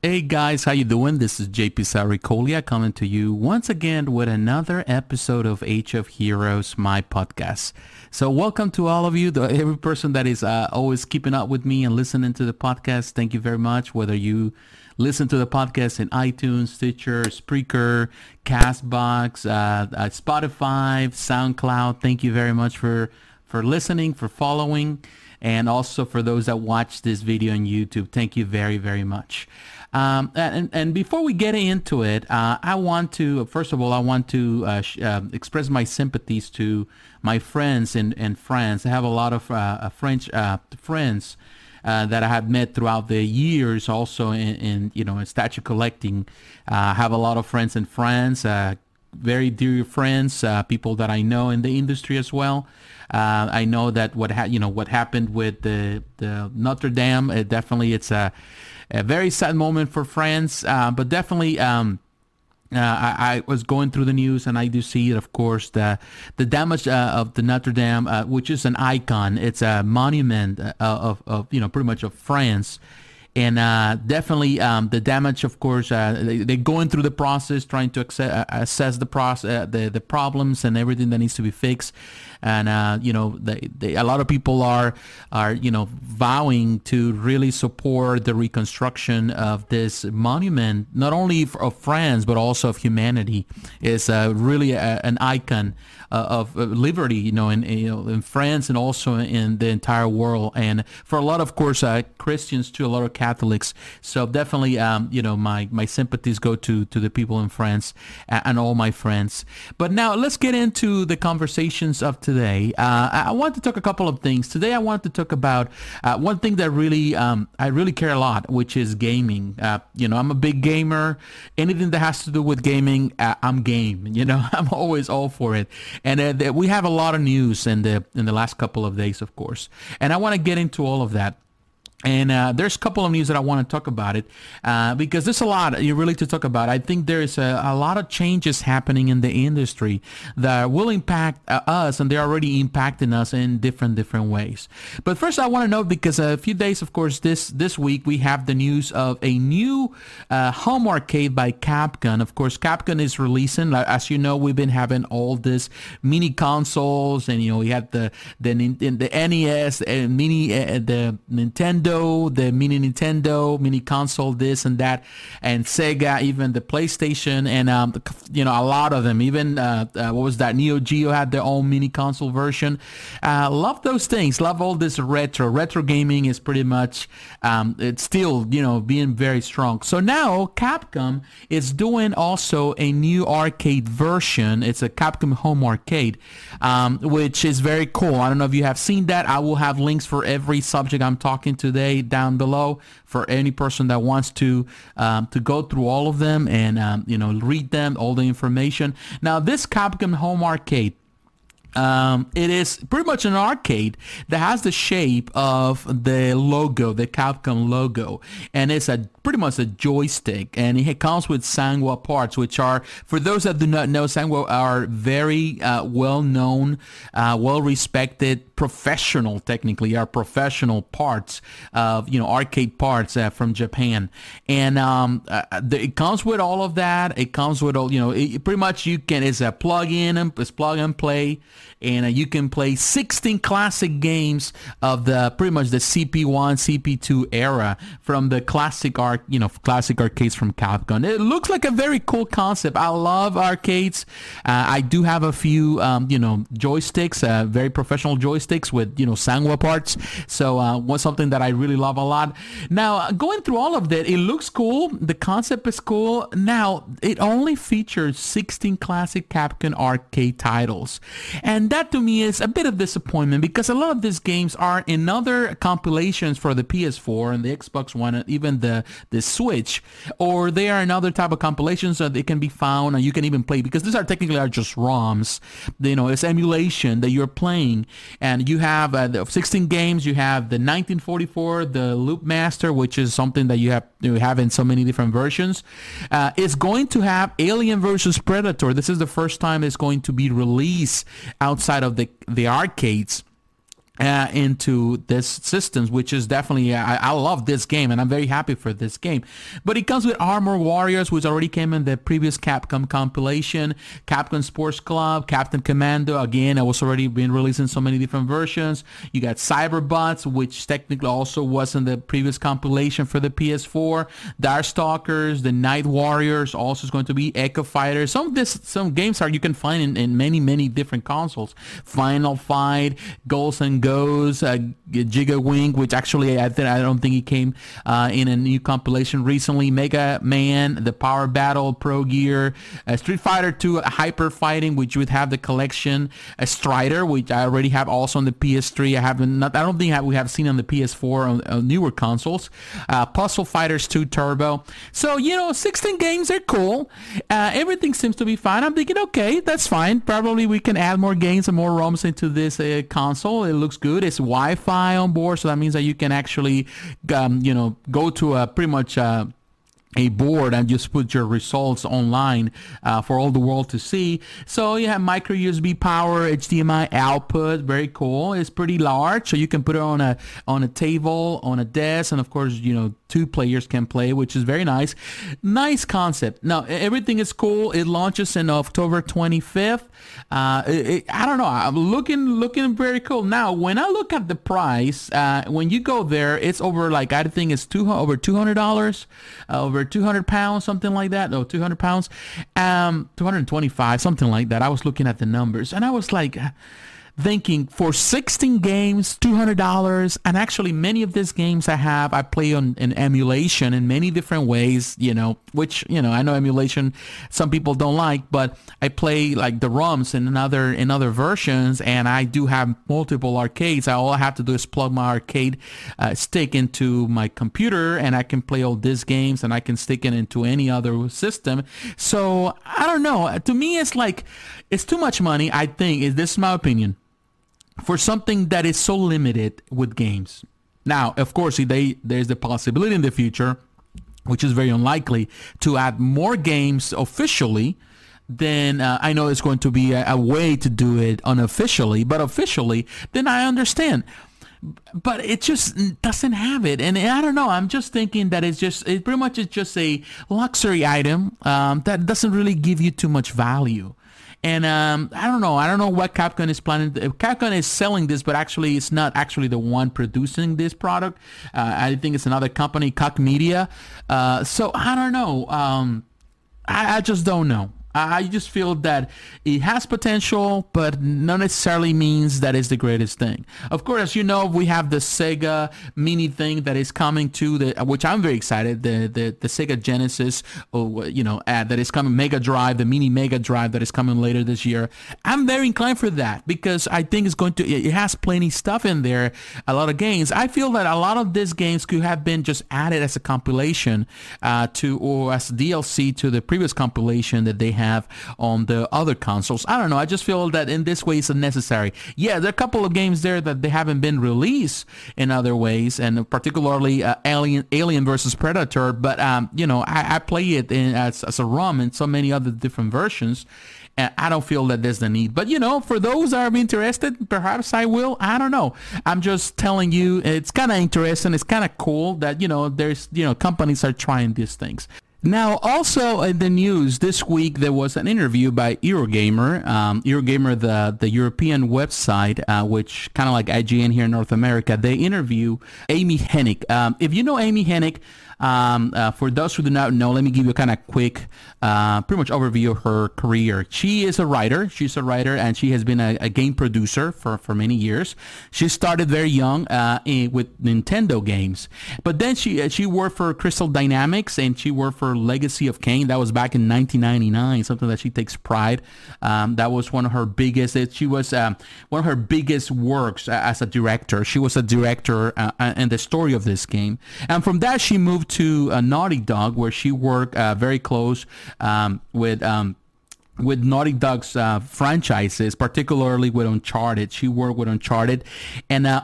Hey guys, how you doing? This is JP Saricolia coming to you once again with another episode of Age of Heroes, my podcast. So welcome to all of you, the, every person that is uh, always keeping up with me and listening to the podcast. Thank you very much. Whether you listen to the podcast in iTunes, Stitcher, Spreaker, Castbox, uh, uh, Spotify, SoundCloud. Thank you very much for for listening, for following, and also for those that watch this video on YouTube. Thank you very very much. Um, and, and before we get into it, uh, I want to, first of all, I want to uh, sh- uh, express my sympathies to my friends in, in France. I have a lot of uh, uh, French uh, friends that I have met throughout the years also in, in you know, in statue collecting. I have a lot of friends in France, very dear friends, people that I know in the industry as well. Uh, I know that what ha- you know what happened with the the Notre Dame. It definitely, it's a a very sad moment for France, uh, but definitely. Um, uh, I, I, was going through the news and I do see it, of course, the the damage uh, of the Notre Dame, uh, which is an icon. It's a monument uh, of, of you know pretty much of France, and uh, definitely um, the damage. Of course, uh, they, are going through the process, trying to access, assess the process, the the problems and everything that needs to be fixed and uh, you know, they, they, a lot of people are are you know vowing to really support the reconstruction of this monument, not only of France but also of humanity. It's uh, really a, an icon uh, of liberty, you know, in, you know, in France and also in the entire world. And for a lot, of course, uh, Christians too, a lot of Catholics. So definitely, um, you know, my, my sympathies go to, to the people in France and all my friends. But now let's get into the conversations of today. Uh, I want to talk a couple of things. Today, I want to talk about uh, one thing that really, um, I really care a lot, which is gaming. Uh, you know, I'm a big gamer. Anything that has to do with gaming, uh, I'm game. You know, I'm always all for it. And uh, we have a lot of news in the in the last couple of days, of course. And I want to get into all of that. And uh, there's a couple of news that I want to talk about it uh, because there's a lot you really to talk about. I think there's a, a, lot of changes happening in the industry that will impact uh, us, and they're already impacting us in different different ways. But first, I want to know because a few days, of course, this this week we have the news of a new uh, home arcade by Capcom. Of course, Capcom is releasing, as you know, we've been having all this mini consoles, and you know we had the the the NES and mini uh, the Nintendo Nintendo, the mini Nintendo, mini console, this and that, and Sega, even the PlayStation, and um, you know a lot of them. Even uh, uh, what was that? Neo Geo had their own mini console version. Uh, love those things. Love all this retro. Retro gaming is pretty much um, it's still you know being very strong. So now Capcom is doing also a new arcade version. It's a Capcom Home Arcade, um, which is very cool. I don't know if you have seen that. I will have links for every subject I'm talking to today down below for any person that wants to um, to go through all of them and um, you know read them all the information. Now this Capcom Home Arcade um, it is pretty much an arcade that has the shape of the logo, the Capcom logo, and it's a pretty much a joystick, and it comes with Sanwa parts, which are for those that do not know, Sanwa are very uh, well known, uh, well respected, professional, technically, are professional parts of you know arcade parts uh, from Japan, and um, uh, the, it comes with all of that. It comes with all you know, it, pretty much you can it's a plug in, and it's plug and play and you can play 16 classic games of the pretty much the CP1, CP2 era from the classic you know, classic arcades from Capcom. It looks like a very cool concept. I love arcades. Uh, I do have a few, um, you know, joysticks, uh, very professional joysticks with you know Sanwa parts. So uh, was something that I really love a lot. Now going through all of that, it looks cool. The concept is cool. Now it only features 16 classic Capcom arcade titles, and that to me is a bit of disappointment because a lot of these games are in other compilations for the PS4 and the Xbox One and even the, the Switch, or they are another type of compilations that they can be found and you can even play because these are technically are just ROMs. You know, it's emulation that you're playing and you have uh, the 16 games. You have the 1944, the Loop Master, which is something that you have you have in so many different versions. Uh, it's going to have Alien versus Predator. This is the first time it's going to be released outside of the the arcades uh, into this systems, which is definitely I, I, love this game and I'm very happy for this game. But it comes with Armor Warriors, which already came in the previous Capcom compilation, Capcom Sports Club, Captain Commando. Again, it was already been released in so many different versions. You got Cyberbots, which technically also was in the previous compilation for the PS4. Darkstalkers, the Night Warriors, also is going to be Eco Fighters. Some this, some games are you can find in, in many many different consoles. Final Fight, Ghosts and goes. Uh, Giga Wing, which actually I think I don't think he came uh, in a new compilation recently. Mega Man, the Power Battle, Progear, uh, Street Fighter 2, Hyper Fighting, which would have the collection. A Strider, which I already have also on the PS3. I haven't. Not, I don't think we have seen on the PS4 on, on newer consoles. Uh, Puzzle Fighters 2 Turbo. So you know, 16 games are cool. Uh, everything seems to be fine. I'm thinking, okay, that's fine. Probably we can add more games and more ROMs into this uh, console. It looks good. It's Wi-Fi on board, so that means that you can actually, um, you know, go to a pretty much. Uh, a board and just put your results online uh, for all the world to see. So you have micro USB power, HDMI output, very cool. It's pretty large, so you can put it on a on a table, on a desk, and of course, you know, two players can play, which is very nice. Nice concept. Now everything is cool. It launches in October 25th. Uh, it, it, I don't know. I'm looking looking very cool. Now when I look at the price, uh, when you go there, it's over like I think it's two over two hundred dollars, uh, over two hundred pounds, something like that. No, two hundred pounds, um, two hundred twenty-five, something like that. I was looking at the numbers and I was like thinking for 16 games, $200. And actually many of these games I have, I play on an emulation in many different ways, you know, which, you know, I know emulation some people don't like, but I play like the ROMs in other, in other versions and I do have multiple arcades. All I have to do is plug my arcade uh, stick into my computer and I can play all these games and I can stick it into any other system. So I don't know. To me, it's like, it's too much money. I think, is this my opinion for something that is so limited with games. Now, of course, they, there's the possibility in the future, which is very unlikely, to add more games officially. Then uh, I know it's going to be a, a way to do it unofficially, but officially, then I understand but it just doesn't have it and i don't know i'm just thinking that it's just it pretty much is just a luxury item um, that doesn't really give you too much value and um, I don't know. I don't know what Capcom is planning. Capcom is selling this, but actually it's not actually the one producing this product. Uh, I think it's another company, Koch Media. Uh, so I don't know. Um, I, I just don't know. I just feel that it has potential, but not necessarily means that it's the greatest thing. Of course, as you know, we have the Sega Mini thing that is coming to the, which I'm very excited. The the, the Sega Genesis, you know, ad that is coming, Mega Drive, the Mini Mega Drive that is coming later this year. I'm very inclined for that because I think it's going to. It has plenty stuff in there, a lot of games. I feel that a lot of these games could have been just added as a compilation uh, to or as DLC to the previous compilation that they have on the other consoles. I don't know. I just feel that in this way it's unnecessary. Yeah, there are a couple of games there that they haven't been released in other ways, and particularly uh, Alien Alien versus Predator. But um, you know, I, I play it in, as, as a ROM in so many other different versions. I don't feel that there's the need. But you know, for those that are interested, perhaps I will. I don't know. I'm just telling you, it's kind of interesting. It's kind of cool that you know there's you know companies are trying these things. Now, also in the news this week, there was an interview by Eurogamer, um, Eurogamer, the the European website, uh, which kind of like IGN here in North America. They interview Amy Hennig. Um, if you know Amy Hennig, um, uh, for those who do not know, let me give you a kind of quick, uh, pretty much overview of her career. She is a writer. She's a writer, and she has been a, a game producer for, for many years. She started very young uh, in, with Nintendo games, but then she uh, she worked for Crystal Dynamics and she worked for Legacy of Kain. That was back in 1999, something that she takes pride. Um, that was one of her biggest. She was um, one of her biggest works as a director. She was a director uh, uh, in the story of this game, and from that she moved to uh, Naughty Dog, where she worked uh, very close um, with. Um, with Naughty Dog's uh, franchises, particularly with Uncharted. She worked with Uncharted, and uh,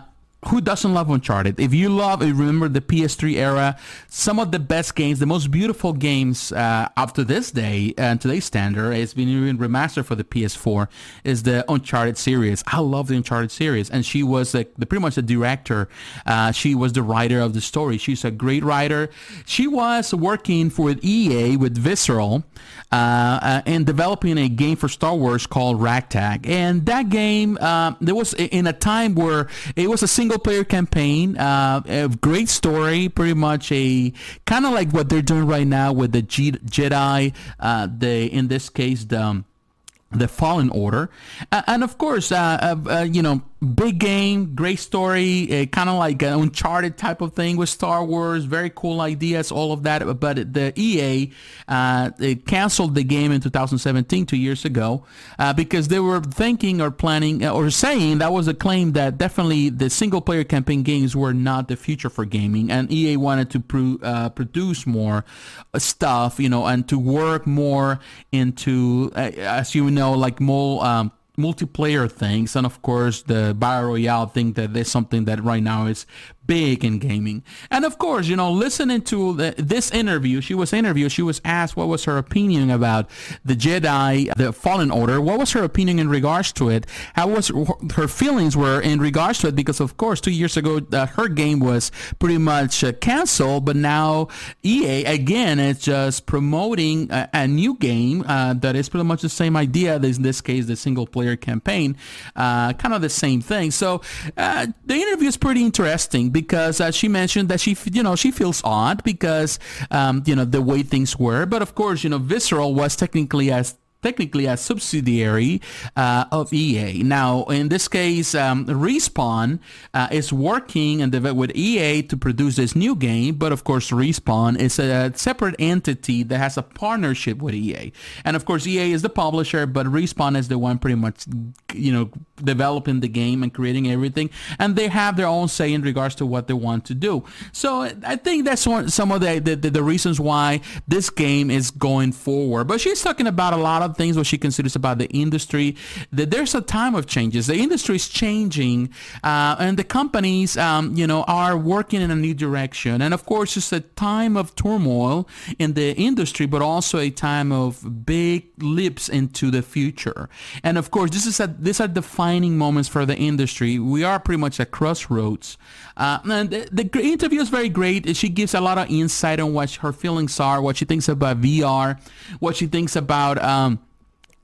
who doesn't love Uncharted? If you love, if you remember the PS3 era, some of the best games, the most beautiful games uh, up to this day and today's standard, it's been even remastered for the PS4, is the Uncharted series. I love the Uncharted series, and she was the, the pretty much the director. Uh, she was the writer of the story. She's a great writer. She was working for EA with Visceral uh, uh, and developing a game for Star Wars called Ragtag, and that game uh, there was in a time where it was a single player campaign, uh, a great story, pretty much a kind of like what they're doing right now with the G- Jedi. Uh, the in this case the the Fallen Order, uh, and of course, uh, uh, you know, big game, great story, uh, kind of like an Uncharted type of thing with Star Wars. Very cool ideas, all of that. But the EA uh, canceled the game in 2017, two years ago, uh, because they were thinking or planning or saying that was a claim that definitely the single player campaign games were not the future for gaming, and EA wanted to pro- produce more stuff, you know, and to work more into, as you know, like more. Um, multiplayer things and of course the battle royale thing that is something that right now is big in gaming. And of course, you know, listening to the, this interview, she was interviewed, she was asked what was her opinion about the Jedi, the Fallen Order. What was her opinion in regards to it? How was her feelings were in regards to it? Because of course, two years ago, uh, her game was pretty much uh, canceled, but now EA again is just promoting a, a new game uh, that is pretty much the same idea. In this case, the single player campaign, uh, kind of the same thing. So uh, the interview is pretty interesting because uh, she mentioned that she, you know, she feels odd because, um, you know, the way things were. But of course, you know, Visceral was technically as technically a subsidiary uh, of EA. Now, in this case, um, Respawn uh, is working and with EA to produce this new game, but of course, Respawn is a separate entity that has a partnership with EA. And of course, EA is the publisher, but Respawn is the one pretty much, you know, developing the game and creating everything. And they have their own say in regards to what they want to do. So I think that's one, some of the, the, the reasons why this game is going forward. But she's talking about a lot of things what she considers about the industry. That there's a time of changes. The industry is changing, uh, and the companies, um, you know, are working in a new direction. And of course, it's a time of turmoil in the industry, but also a time of big leaps into the future. And of course, this is a, these are defining moments for the industry. We are pretty much at crossroads. Uh, and the, the interview is very great. She gives a lot of insight on what her feelings are, what she thinks about VR, what she thinks about. Um,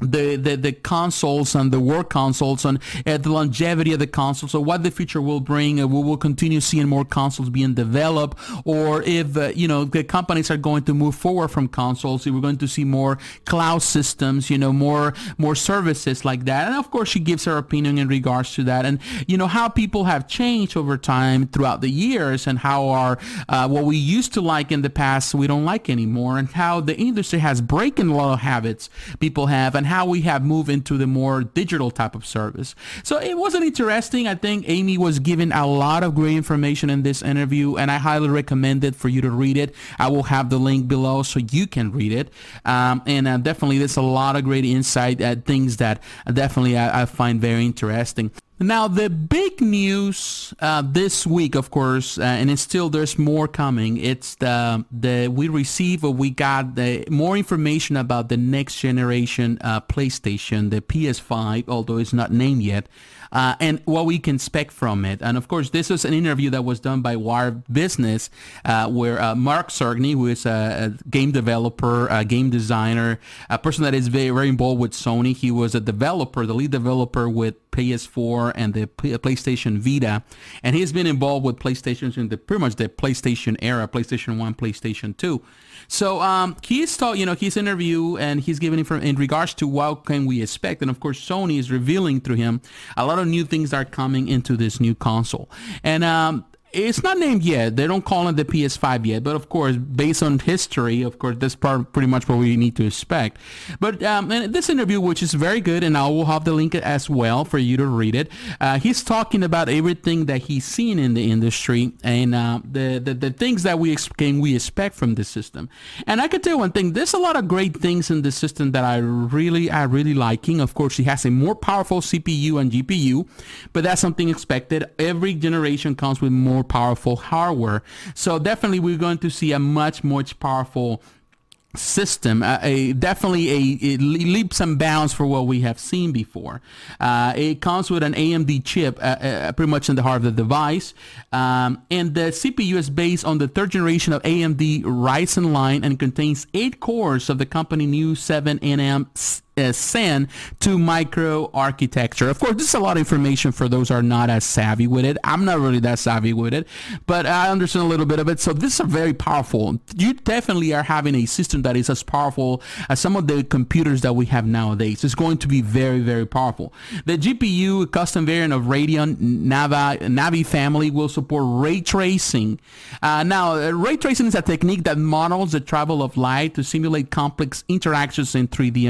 the, the, the consoles and the work consoles and uh, the longevity of the consoles, so what the future will bring. Uh, we will continue seeing more consoles being developed, or if uh, you know the companies are going to move forward from consoles, we're going to see more cloud systems, you know, more more services like that. And of course, she gives her opinion in regards to that, and you know how people have changed over time throughout the years, and how our uh, what we used to like in the past we don't like anymore, and how the industry has broken a lot of habits people have, and how we have moved into the more digital type of service. So it wasn't interesting. I think Amy was given a lot of great information in this interview, and I highly recommend it for you to read it. I will have the link below so you can read it. Um, and uh, definitely, there's a lot of great insight at things that definitely I, I find very interesting. Now, the big news uh, this week, of course, uh, and it's still there's more coming. It's the the we receive or we got the more information about the next generation uh, PlayStation, the PS5, although it's not named yet uh, and what we can expect from it. And of course, this was an interview that was done by Wired Business, uh, where uh, Mark Cerny, who is a, a, game developer, a game designer, a person that is very, very involved with Sony, he was a developer, the lead developer with PS4 and the PlayStation Vita, and he's been involved with PlayStation in the pretty much the PlayStation era, PlayStation One, PlayStation Two. So um, he's taught, you know, his interview and he's giving from in regards to what can we expect, and of course Sony is revealing through him a lot of new things are coming into this new console, and um, it's not named yet. They don't call it the PS5 yet, but of course, based on history, of course, that's part, pretty much what we need to expect. But um, this interview, which is very good, and I will have the link as well for you to read it. Uh, he's talking about everything that he's seen in the industry and uh, the, the, the things that we can we expect from the system. And I can tell you one thing: there's a lot of great things in the system that I really I really liking. Of course, he has a more powerful CPU and GPU, but that's something expected. Every generation comes with more more powerful hardware. So definitely we're going to see a much, much powerful system uh, a definitely a, a, leaps and bounds for what we have seen before uh, it comes with an amd chip uh, uh, pretty much in the heart of the device um, and the cpu is based on the third generation of amd ryzen line and contains eight cores of the company new 7nm uh, Zen 2 micro architecture. Of course, this is a lot of information for those are not as savvy with it. I'm not really that savvy with it, but I understand a little bit of it. So this is very powerful. You definitely are having a system that is as powerful as some of the computers that we have nowadays. It's going to be very, very powerful. The GPU custom variant of Radeon Navi, Navi family will support ray tracing. Uh, now, uh, ray tracing is a technique that models the travel of light to simulate complex interactions in 3D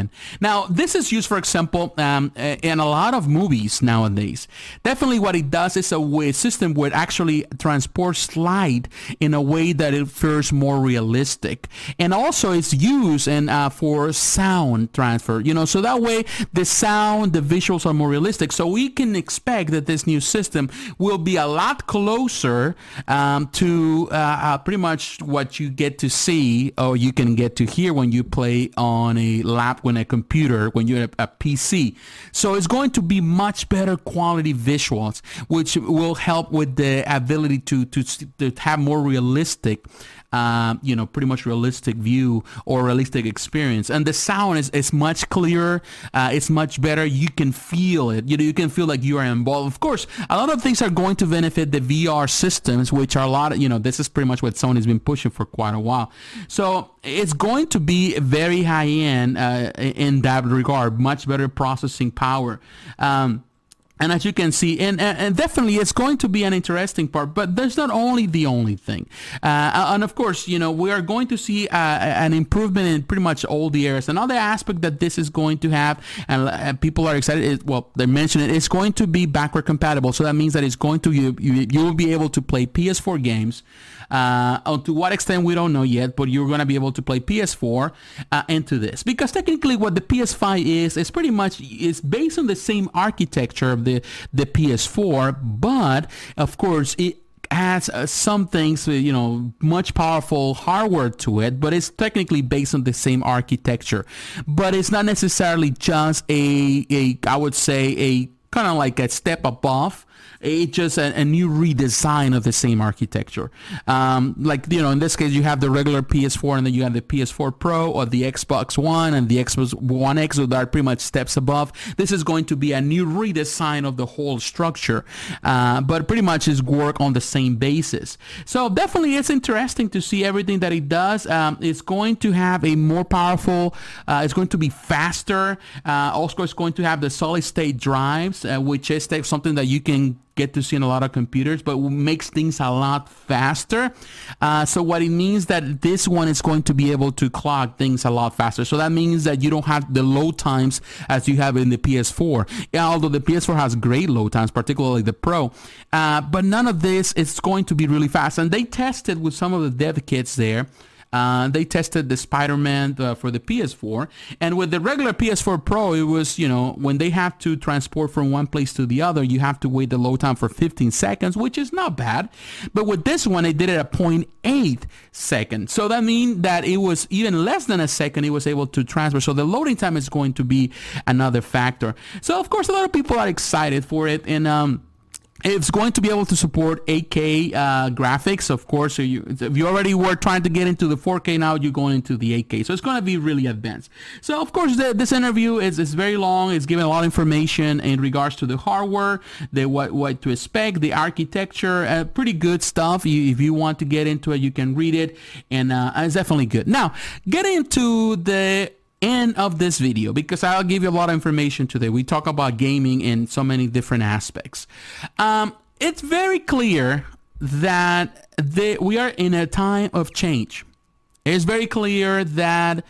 environment. Now, this is used, for example, um, in a lot of movies nowadays. Definitely what it does is a way, system where it actually transports light in a way that it feels more realistic. And also it's used in, uh, for sound transfer, you know, so that way the sound, the visuals are more realistic. So we can expect that this new system will be a lot closer um, to uh, uh, pretty much what you get to see or you can get to hear when you play on a lap when a computer, when you're a, a PC. So it's going to be much better quality visuals, which will help with the ability to, to, to have more realistic uh, you know, pretty much realistic view or realistic experience. And the sound is, is much clearer. Uh, it's much better. You can feel it. You know, you can feel like you are involved. Of course, a lot of things are going to benefit the VR systems, which are a lot of, you know, this is pretty much what Sony's been pushing for quite a while. So it's going to be very high end uh, in that regard, much better processing power. Um, and as you can see, and, and definitely it's going to be an interesting part, but there's not only the only thing. Uh, and of course, you know, we are going to see uh, an improvement in pretty much all the areas. Another aspect that this is going to have, and uh, people are excited, is, well, they mentioned it, it's going to be backward compatible. So that means that it's going to, you, you, you will be able to play PS4 games uh, to what extent we don't know yet, but you're going to be able to play PS4 uh, into this because technically what the PS5 is is pretty much is based on the same architecture of the the PS4, but of course it has uh, some things, uh, you know, much powerful hardware to it, but it's technically based on the same architecture. But it's not necessarily just a, a I would say, a kind of like a step above it's just a, a, new redesign of the same architecture. Um, like, you know, in this case, you have the regular PS4 and then you have the PS4 Pro or the Xbox One and the Xbox One X that are pretty much steps above. This is going to be a new redesign of the whole structure, uh, but pretty much is work on the same basis. So definitely it's interesting to see everything that it does. Um, it's going to have a more powerful, uh, it's going to be faster. Uh, also, it's going to have the solid state drives, uh, which is something that you can get to see in a lot of computers, but makes things a lot faster. Uh, so what it means that this one is going to be able to clock things a lot faster. So that means that you don't have the load times as you have in the PS4. Yeah, although the PS4 has great load times, particularly the Pro, uh, but none of this is going to be really fast. And they tested with some of the dev kits there uh, they tested the Spider-Man uh, for the PS4, and with the regular PS4 Pro, it was you know when they have to transport from one place to the other, you have to wait the load time for 15 seconds, which is not bad. But with this one, they did it at 0.8 seconds, so that means that it was even less than a second. It was able to transfer, so the loading time is going to be another factor. So of course, a lot of people are excited for it, and um, it's going to be able to support 8K uh, graphics, of course. So you, if you already were trying to get into the 4K, now you're going into the 8K. So it's going to be really advanced. So of course, the, this interview is, is very long. It's giving a lot of information in regards to the hardware, the what what to expect, the architecture. Uh, pretty good stuff. You, if you want to get into it, you can read it, and uh, it's definitely good. Now, getting into the end of this video because I'll give you a lot of information today. We talk about gaming in so many different aspects. Um, it's very clear that we are in a time of change. It's very clear that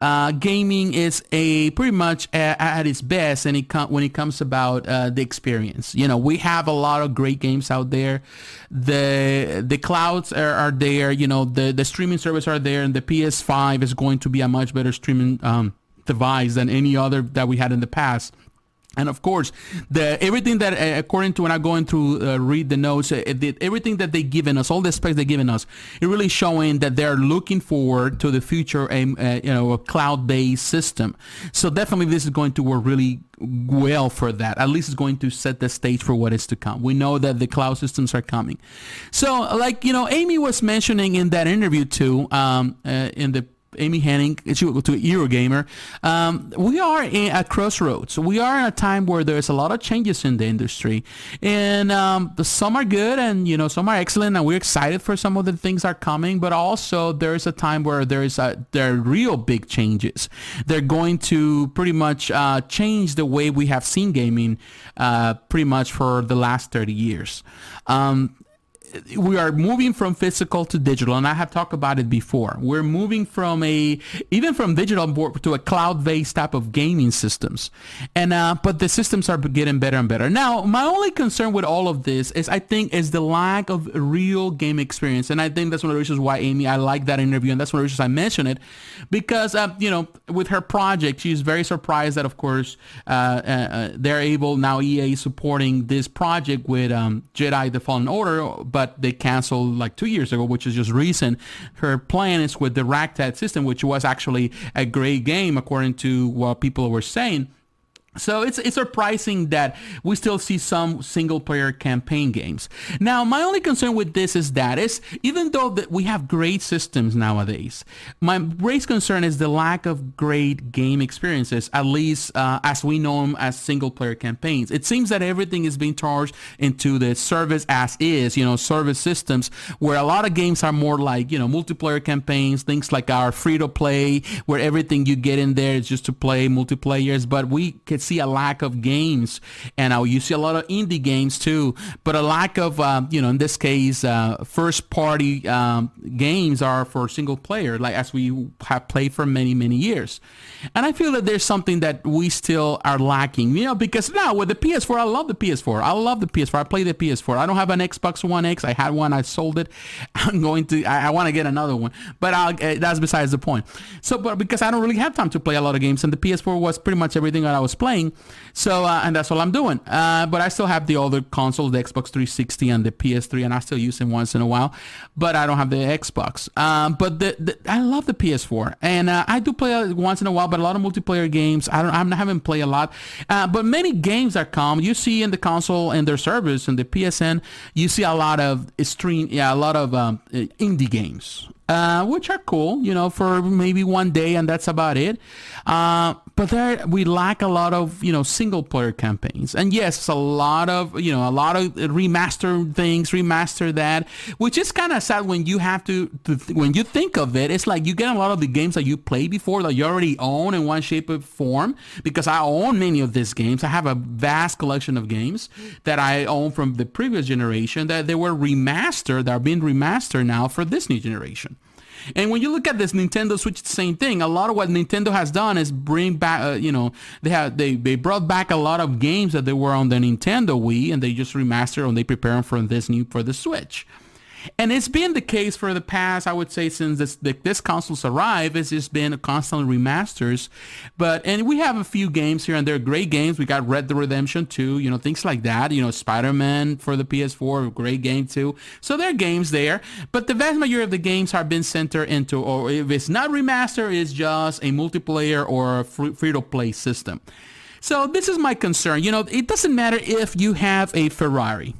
uh, gaming is a pretty much a, at its best and it when it comes about uh, the experience. You know, we have a lot of great games out there. The the clouds are, are there. You know, the the streaming service are there, and the PS5 is going to be a much better streaming um, device than any other that we had in the past. And of course, the everything that, uh, according to when I'm going to uh, read the notes, uh, everything that they've given us, all the specs they've given us, it really showing that they're looking forward to the future, um, uh, you know, a cloud-based system. So definitely, this is going to work really well for that. At least it's going to set the stage for what is to come. We know that the cloud systems are coming. So, like you know, Amy was mentioning in that interview too, um, uh, in the Amy Hennig to Eurogamer. Um, we are in, at crossroads. We are in a time where there's a lot of changes in the industry, and um, some are good, and you know some are excellent, and we're excited for some of the things are coming. But also there's a time where there's a, there are real big changes. They're going to pretty much uh, change the way we have seen gaming, uh, pretty much for the last 30 years. Um, we are moving from physical to digital and i have talked about it before. We're moving from a even from digital board to a cloud-based type of gaming systems. And uh, but the systems are getting better and better. Now my only concern with all of this is i think is the lack of real game experience. And i think that's one of the reasons why amy i like that interview and that's one of the reasons i mentioned it because uh, you know with her project she's very surprised that of course uh, uh, uh they're able now ea supporting this project with um, jedi the fallen order but but they canceled like two years ago, which is just recent. Her plan is with the Ragtag system, which was actually a great game according to what people were saying. So it's it's surprising that we still see some single player campaign games. Now, my only concern with this is that is even though that we have great systems nowadays, my great concern is the lack of great game experiences, at least uh, as we know them as single player campaigns. It seems that everything is being charged into the service as is, you know, service systems where a lot of games are more like, you know, multiplayer campaigns, things like our free to play where everything you get in there is just to play multiplayers, but we could see a lack of games, and uh, you see a lot of indie games too, but a lack of, uh, you know, in this case, uh, first party um, games are for single player, like as we have played for many, many years. And I feel that there's something that we still are lacking, you know, because now with the PS4, I love the PS4. I love the PS4. I play the PS4. I don't have an Xbox One X. I had one. I sold it. I'm going to, I, I want to get another one, but I'll, uh, that's besides the point. So, but because I don't really have time to play a lot of games and the PS4 was pretty much everything that I was playing, playing. So, uh, and that's all I'm doing. Uh, but I still have the older consoles, the Xbox 360 and the PS3, and I still use them once in a while. But I don't have the Xbox. Um, but the, the, I love the PS4, and uh, I do play once in a while. But a lot of multiplayer games, I don't, I haven't having played a lot. Uh, but many games that come, you see in the console and their service and the PSN, you see a lot of stream, yeah, a lot of um, indie games uh, which are cool, you know, for maybe one day, and that's about it. Uh, but there, we lack a lot of, you know, single player campaigns. And yes, a lot of, you know, a lot of remaster things, remaster that, which is kind of sad when you have to, to, when you think of it, it's like you get a lot of the games that you played before that you already own in one shape or form. Because I own many of these games. I have a vast collection of games that I own from the previous generation that they were remastered, that are being remastered now for this new generation. And when you look at this Nintendo Switch, the same thing. A lot of what Nintendo has done is bring back, uh, you know, they have they they brought back a lot of games that they were on the Nintendo Wii, and they just remastered and they prepare them for this new for the Switch. And it's been the case for the past, I would say, since this the, this consoles arrived. It's just been constantly remasters. But and we have a few games here and they're great games. We got Red Dead Redemption 2, you know, things like that. You know, Spider-Man for the PS4, great game too. So there are games there. But the vast majority of the games have been centered into, or if it's not remaster, it's just a multiplayer or free-to-play system. So this is my concern. You know, it doesn't matter if you have a Ferrari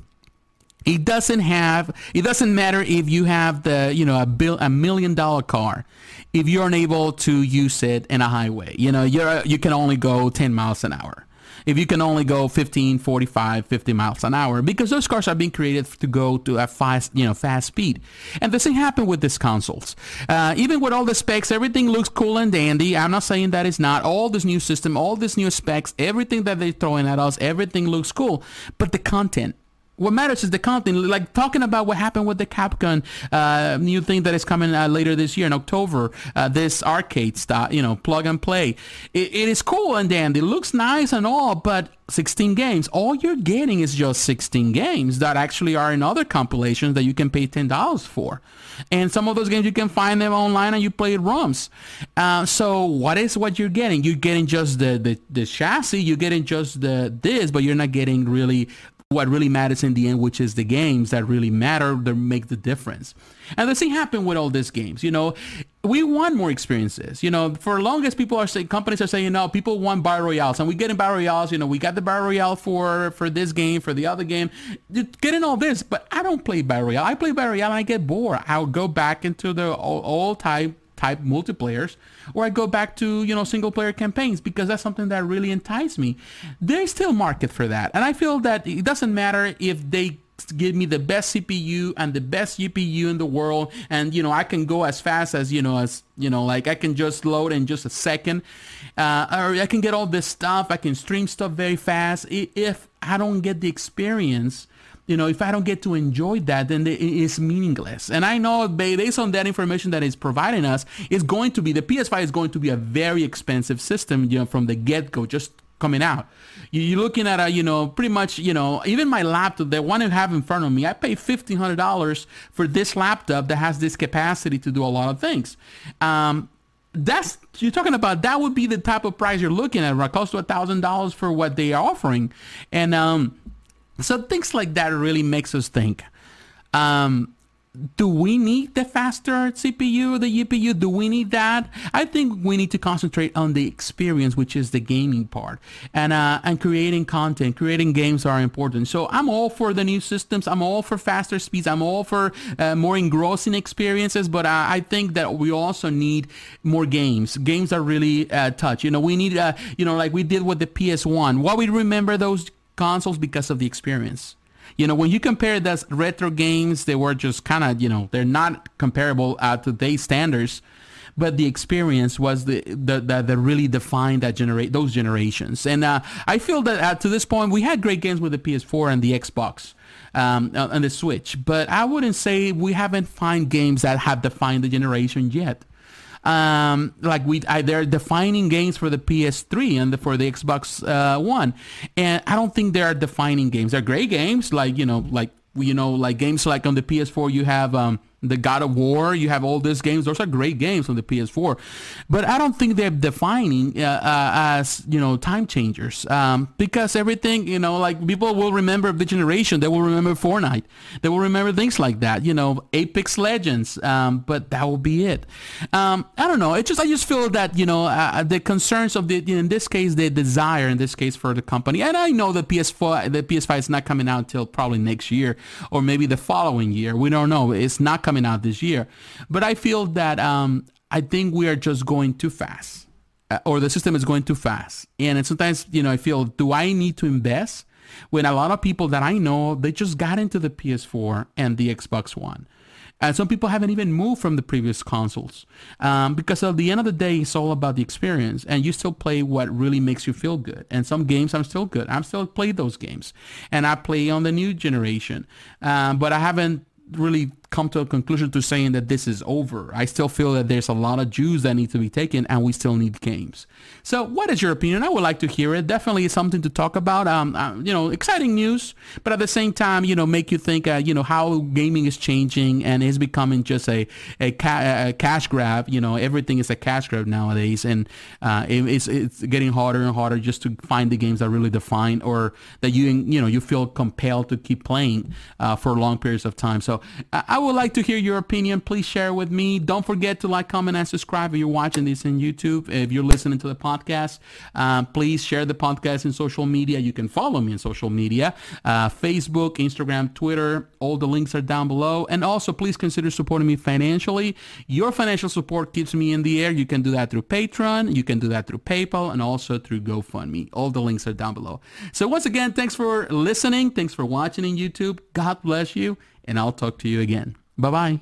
it doesn't have. It doesn't matter if you have the you know a bill a million dollar car. If you're unable to use it in a highway, you know you're you can only go 10 miles an hour. If you can only go 15, 45, 50 miles an hour, because those cars are being created to go to a fast, you know, fast speed. And the same happened with these consoles. Uh, even with all the specs, everything looks cool and dandy. I'm not saying that it's not. All this new system, all this new specs, everything that they're throwing at us, everything looks cool. But the content, what matters is the content. Like talking about what happened with the Capcom uh, new thing that is coming uh, later this year in October. Uh, this arcade style, you know, plug and play. It, it is cool and dandy. It looks nice and all, but 16 games. All you're getting is just 16 games that actually are in other compilations that you can pay $10 for. And some of those games you can find them online and you play ROMs. Uh, so what is what you're getting? You're getting just the, the, the chassis, you're getting just the this, but you're not getting really what really matters in the end, which is the games that really matter, that make the difference. And the same happened with all these games. You know, we want more experiences. You know, for longest people are saying, companies are saying, no, people want battle royales, and we get in battle royales. You know, we got the battle royale for for this game, for the other game, getting all this. But I don't play battle royale. I play battle royale and I get bored. I'll go back into the old type type multiplayers or I go back to, you know, single player campaigns because that's something that really entices me. There's still market for that. And I feel that it doesn't matter if they give me the best CPU and the best GPU in the world and you know I can go as fast as you know as you know like I can just load in just a second uh, or I can get all this stuff I can stream stuff very fast if I don't get the experience you know, if I don't get to enjoy that, then it is meaningless. And I know based on that information that is providing us, it's going to be, the PS5 is going to be a very expensive system, you know, from the get-go, just coming out. You're looking at a, you know, pretty much, you know, even my laptop, the one I have in front of me, I pay $1,500 for this laptop that has this capacity to do a lot of things. Um, that's you're talking about that would be the type of price you're looking at right close to a thousand dollars for what they are offering and um so things like that really makes us think. Um, do we need the faster CPU, the GPU? Do we need that? I think we need to concentrate on the experience, which is the gaming part, and uh, and creating content, creating games are important. So I'm all for the new systems. I'm all for faster speeds. I'm all for uh, more engrossing experiences. But uh, I think that we also need more games. Games are really uh, touch. You know, we need, uh, you know, like we did with the PS1. What we remember those consoles because of the experience. You know, when you compare those retro games, they were just kind of, you know, they're not comparable to today's standards, but the experience was the the, the, the really defined that generate those generations. And uh, I feel that uh, to this point, we had great games with the PS4 and the Xbox. Um, uh, and the Switch, but I wouldn't say we haven't found games that have defined the generation yet um, like we I, they're defining games for the PS3 and the, for the Xbox uh, One, and I don't think they are defining games. They're great games, like you know, like you know, like games like on the PS4 you have um, the God of War. You have all these games; those are great games on the PS4. But I don't think they're defining uh, uh, as you know time changers um, because everything you know, like people will remember the generation. They will remember Fortnite. They will remember things like that. You know, Apex Legends. Um, but that will be it. Um, I don't know. It just I just feel that you know uh, uh the concerns of the in this case the desire in this case for the company, and I know the PS4 the PS5 is not coming out until probably next year or maybe the following year. We don't know. It's not coming out this year. But I feel that um, I think we are just going too fast, uh, or the system is going too fast. And sometimes, you know, I feel, do I need to invest? When a lot of people that I know, they just got into the PS4 and the Xbox One. And some people haven't even moved from the previous consoles um, because at the end of the day, it's all about the experience, and you still play what really makes you feel good. And some games I'm still good. I'm still play those games, and I play on the new generation, um, but I haven't really come to a conclusion to saying that this is over. I still feel that there's a lot of Jews that need to be taken and we still need games. So what is your opinion? I would like to hear it. Definitely something to talk about. Um, uh, you know, exciting news, but at the same time, you know, make you think, uh, you know, how gaming is changing and is becoming just a, a, ca- a, cash grab. You know, everything is a cash grab nowadays. And uh, it, it's, it's getting harder and harder just to find the games that really define or that you, you know, you feel compelled to keep playing uh, for long periods of time. So I I would like to hear your opinion. Please share with me. Don't forget to like, comment, and subscribe if you're watching this in YouTube. If you're listening to the podcast, um, please share the podcast in social media. You can follow me in social media, uh, Facebook, Instagram, Twitter. All the links are down below. And also, please consider supporting me financially. Your financial support keeps me in the air. You can do that through Patreon. You can do that through PayPal and also through GoFundMe. All the links are down below. So once again, thanks for listening. Thanks for watching in YouTube. God bless you and I'll talk to you again. Bye bye.